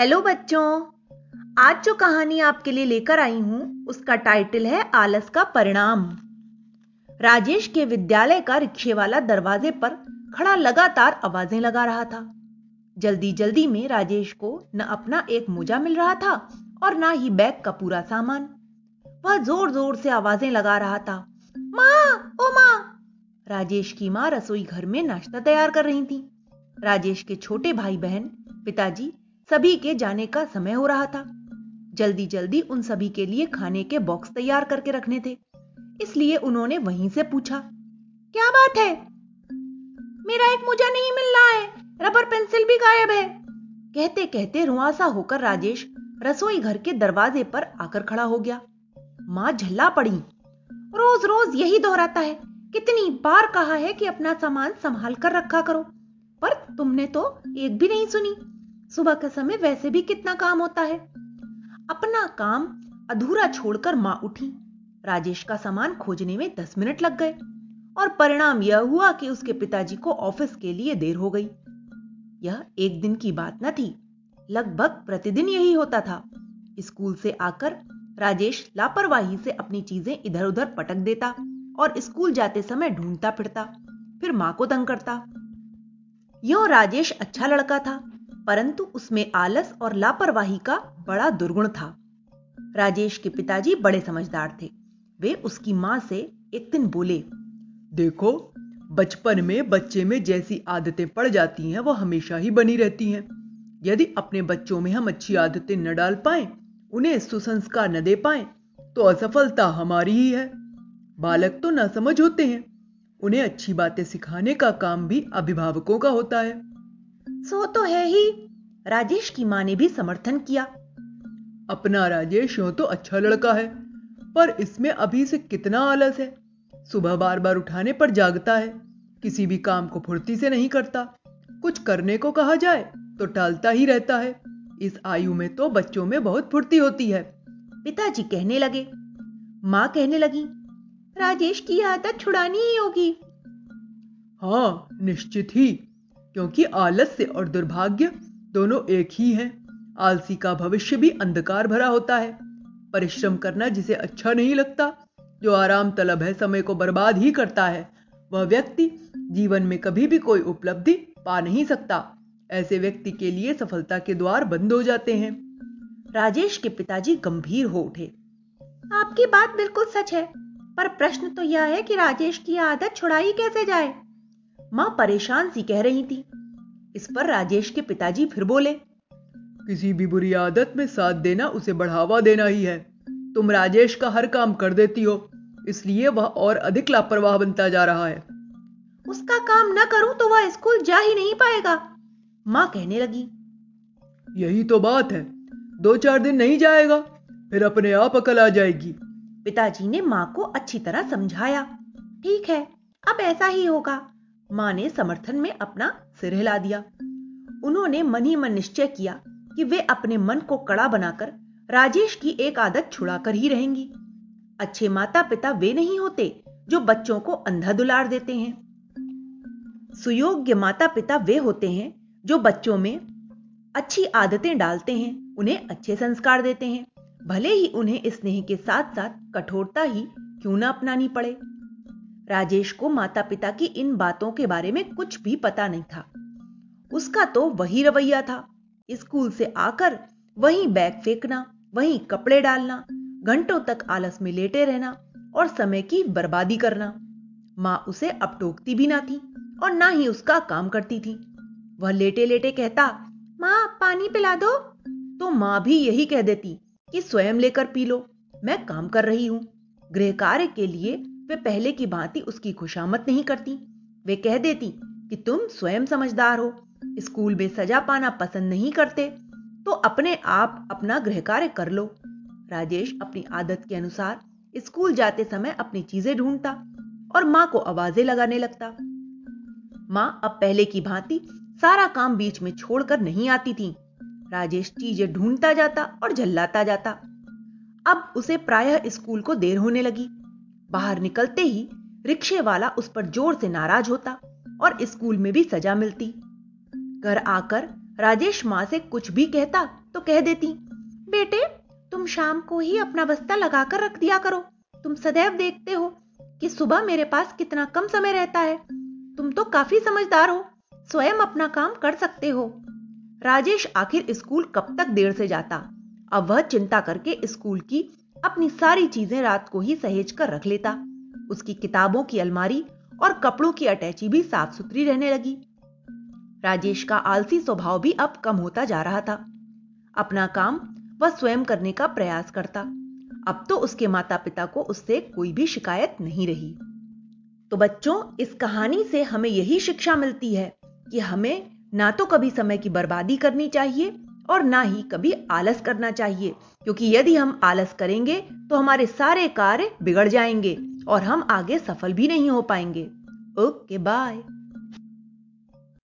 Hello बच्चों, आज जो कहानी आपके लिए लेकर आई हूँ, उसका टाइटल है आलस का परिणाम। राजेश के विद्यालय का रिक्शे वाला दरवाजे पर खड़ा लगातार आवाज़ें लगा रहा था। जल्दी जल्दी में राजेश को न अपना एक मोजा मिल रहा था और ना ही बैग का पूरा सामान। वह ज़ोर ज़ोर से आवाज़ें लगा रहा था। माँ, ओ माँ! राजेश की माँ रसोई घर में नाश्ता तैयार कर रही थी। राजेश के छोटे भाई बहन पिताजी सभी के जाने का समय हो रहा था। जल्दी जल्दी उन सभी के लिए खाने के बॉक्स तैयार करके रखने थे। इसलिए उन्होंने वहीं से पूछा, क्या बात है? मेरा एक मुझा नहीं मिल रहा है। रबर पेंसिल भी गायब है। कहते कहते रुआसा होकर राजेश रसोई घर के दरवाजे पर आकर खड़ा हो गया। माँ झल्ला पड़ी। रोज रोज यही दोहराता है, कितनी बार कहा है कि अपना सामान संभाल कर रखा करो, पर तुमने तो एक भी नहीं सुनी। सुबह का समय वैसे भी कितना काम होता है? अपना काम अधूरा छोड़कर माँ उठी। राजेश का सामान खोजने में दस मिनट लग गए और परिणाम यह हुआ कि उसके पिताजी को ऑफ़िस के लिए देर हो गई। यह एक दिन की बात न थी। लगभग प्रतिदिन यही होता था। स्कूल से आकर राजेश लापरवाही से अपनी चीज़ें इधर उधर पटक देता और स्कूल जाते समय ढूंढता फिरता फिर माँ को तंग करता। यो राजेश अच्छा लड़का था। परंतु उसमें आलस और लापरवाही का बड़ा दुर्गुण था। राजेश के पिताजी बड़े समझदार थे। वे उसकी माँ से एक दिन बोले, देखो, बचपन में बच्चे में जैसी आदतें पड़ जाती हैं, वो हमेशा ही बनी रहती हैं। यदि अपने बच्चों में हम अच्छी आदतें न डाल पाए, उन्हें सुसंस्कार न दे पाए तो असफलता हमारी ही है। बालक तो ना समझ होते हैं। उन्हें अच्छी बातें सिखाने का काम भी अभिभावकों का होता है। सो तो है ही। राजेश की माँ ने भी समर्थन किया। अपना राजेश हो तो अच्छा लड़का है पर इसमें अभी से कितना आलस है। सुबह बार बार उठाने पर जागता है किसी भी काम को फुर्ती से नहीं करता। कुछ करने को कहा जाए तो टालता ही रहता है। इस आयु में तो बच्चों में बहुत फुर्ती होती है। पिताजी कहने लगे। माँ कहने लगी राजेश की आदत छुड़ानी ही होगी। हाँ निश्चित ही। क्योंकि आलस्य और दुर्भाग्य दोनों एक ही हैं। आलसी का भविष्य भी अंधकार भरा होता है। परिश्रम करना जिसे अच्छा नहीं लगता, जो आराम तलब है समय को बर्बाद ही करता है, वह व्यक्ति जीवन में कभी भी कोई उपलब्धि पा नहीं सकता। ऐसे व्यक्ति के लिए सफलता के द्वार बंद हो जाते हैं। राजेश के पिताजी गंभीर हो उठे। आपकी बात बिल्कुल सच है, पर प्रश्न तो यह है कि राजेश की आदत छुड़ाई कैसे जाए? माँ परेशान सी कह रही थी। इस पर राजेश के पिताजी फिर बोले किसी भी बुरी आदत में साथ देना उसे बढ़ावा देना ही है। तुम राजेश का हर काम कर देती हो इसलिए वह और अधिक लापरवाह बनता जा रहा है। उसका काम न करूँ तो वह स्कूल जा ही नहीं पाएगा। माँ कहने लगी यही तो बात है दो चार दिन नहीं जाएगा फिर अपने आप अकल आ जाएगी। पिताजी ने माँ को अच्छी तरह समझाया ठीक है अब ऐसा ही होगा। माँ ने समर्थन में अपना सिर हिला दिया। उन्होंने मन ही मन निश्चय किया कि वे अपने मन को कड़ा बनाकर राजेश की एक आदत छुड़ाकर ही रहेंगी। अच्छे माता पिता वे नहीं होते जो बच्चों को अंधा दुलार देते हैं। सुयोग्य माता पिता वे होते हैं जो बच्चों में अच्छी आदतें डालते हैं, उन्हें अच्छे संस्कार देते हैं। भले ही उन्हें स्नेह के साथ साथ कठोरता ही क्यों ना अपनानी पड़े। राजेश को माता पिता की इन बातों के बारे में कुछ भी पता नहीं था। उसका तो वही रवैया था। स्कूल से आकर वहीं बैग फेंकना, वहीं कपड़े डालना, घंटों तक आलस में लेटे रहना और समय की बर्बादी करना। माँ उसे अब टोकती भी ना थी और ना ही उसका काम करती थी। वह लेटे लेटे कहता, माँ, पानी पिला दो। तो माँ भी यही कह देती कि, स्वयं लेकर पी लो। मैं काम कर रही हूँ। गृह कार्य के लिए वे पहले की भांति उसकी खुशामत नहीं करती। वे कह देती कि तुम स्वयं समझदार हो, स्कूल में सजा पाना पसंद नहीं करते तो अपने आप अपना गृह कार्य कर लो। राजेश अपनी आदत के अनुसार स्कूल जाते समय अपनी चीज़ें ढूंढता और माँ को आवाज़ें लगाने लगता। माँ अब पहले की भांति सारा काम बीच में छोड़कर नहीं आती थी। राजेश चीज़ें ढूंढता जाता और झल्लाता जाता। अब उसे प्रायः स्कूल को देर होने लगी। बाहर निकलते ही रिक्शे वाला उस पर ज़ोर से नाराज़ होता और स्कूल में भी सजा मिलती। घर आकर राजेश माँ से कुछ भी कहता तो कह देती, बेटे, तुम शाम को ही अपना बस्ता लगाकर रख दिया करो। तुम सदैव देखते हो कि सुबह मेरे पास कितना कम समय रहता है। तुम तो काफ़ी समझदार हो, स्वयं अपना काम कर सकते हो। राजेश आखिर स्कूल कब तक देर से जाता? अब वह चिंता करके स्कूल की अपनी सारी चीज़ें रात को ही सहेज कर रख लेता। उसकी किताबों की अलमारी और कपड़ों की अटैची भी साफ़ सुथरी रहने लगी। राजेश का आलसी स्वभाव भी अब कम होता जा रहा था। अपना काम वह स्वयं करने का प्रयास करता। अब तो उसके माता पिता को उससे कोई भी शिकायत नहीं रही। तो बच्चों, इस कहानी से हमें यही शिक्षा मिलती है कि हमें ना तो कभी समय की बर्बादी करनी चाहिए और ना ही कभी आलस करना चाहिए, क्योंकि यदि हम आलस करेंगे तो हमारे सारे कार्य बिगड़ जाएँगे और हम आगे सफल भी नहीं हो पाएँगे। Okay bye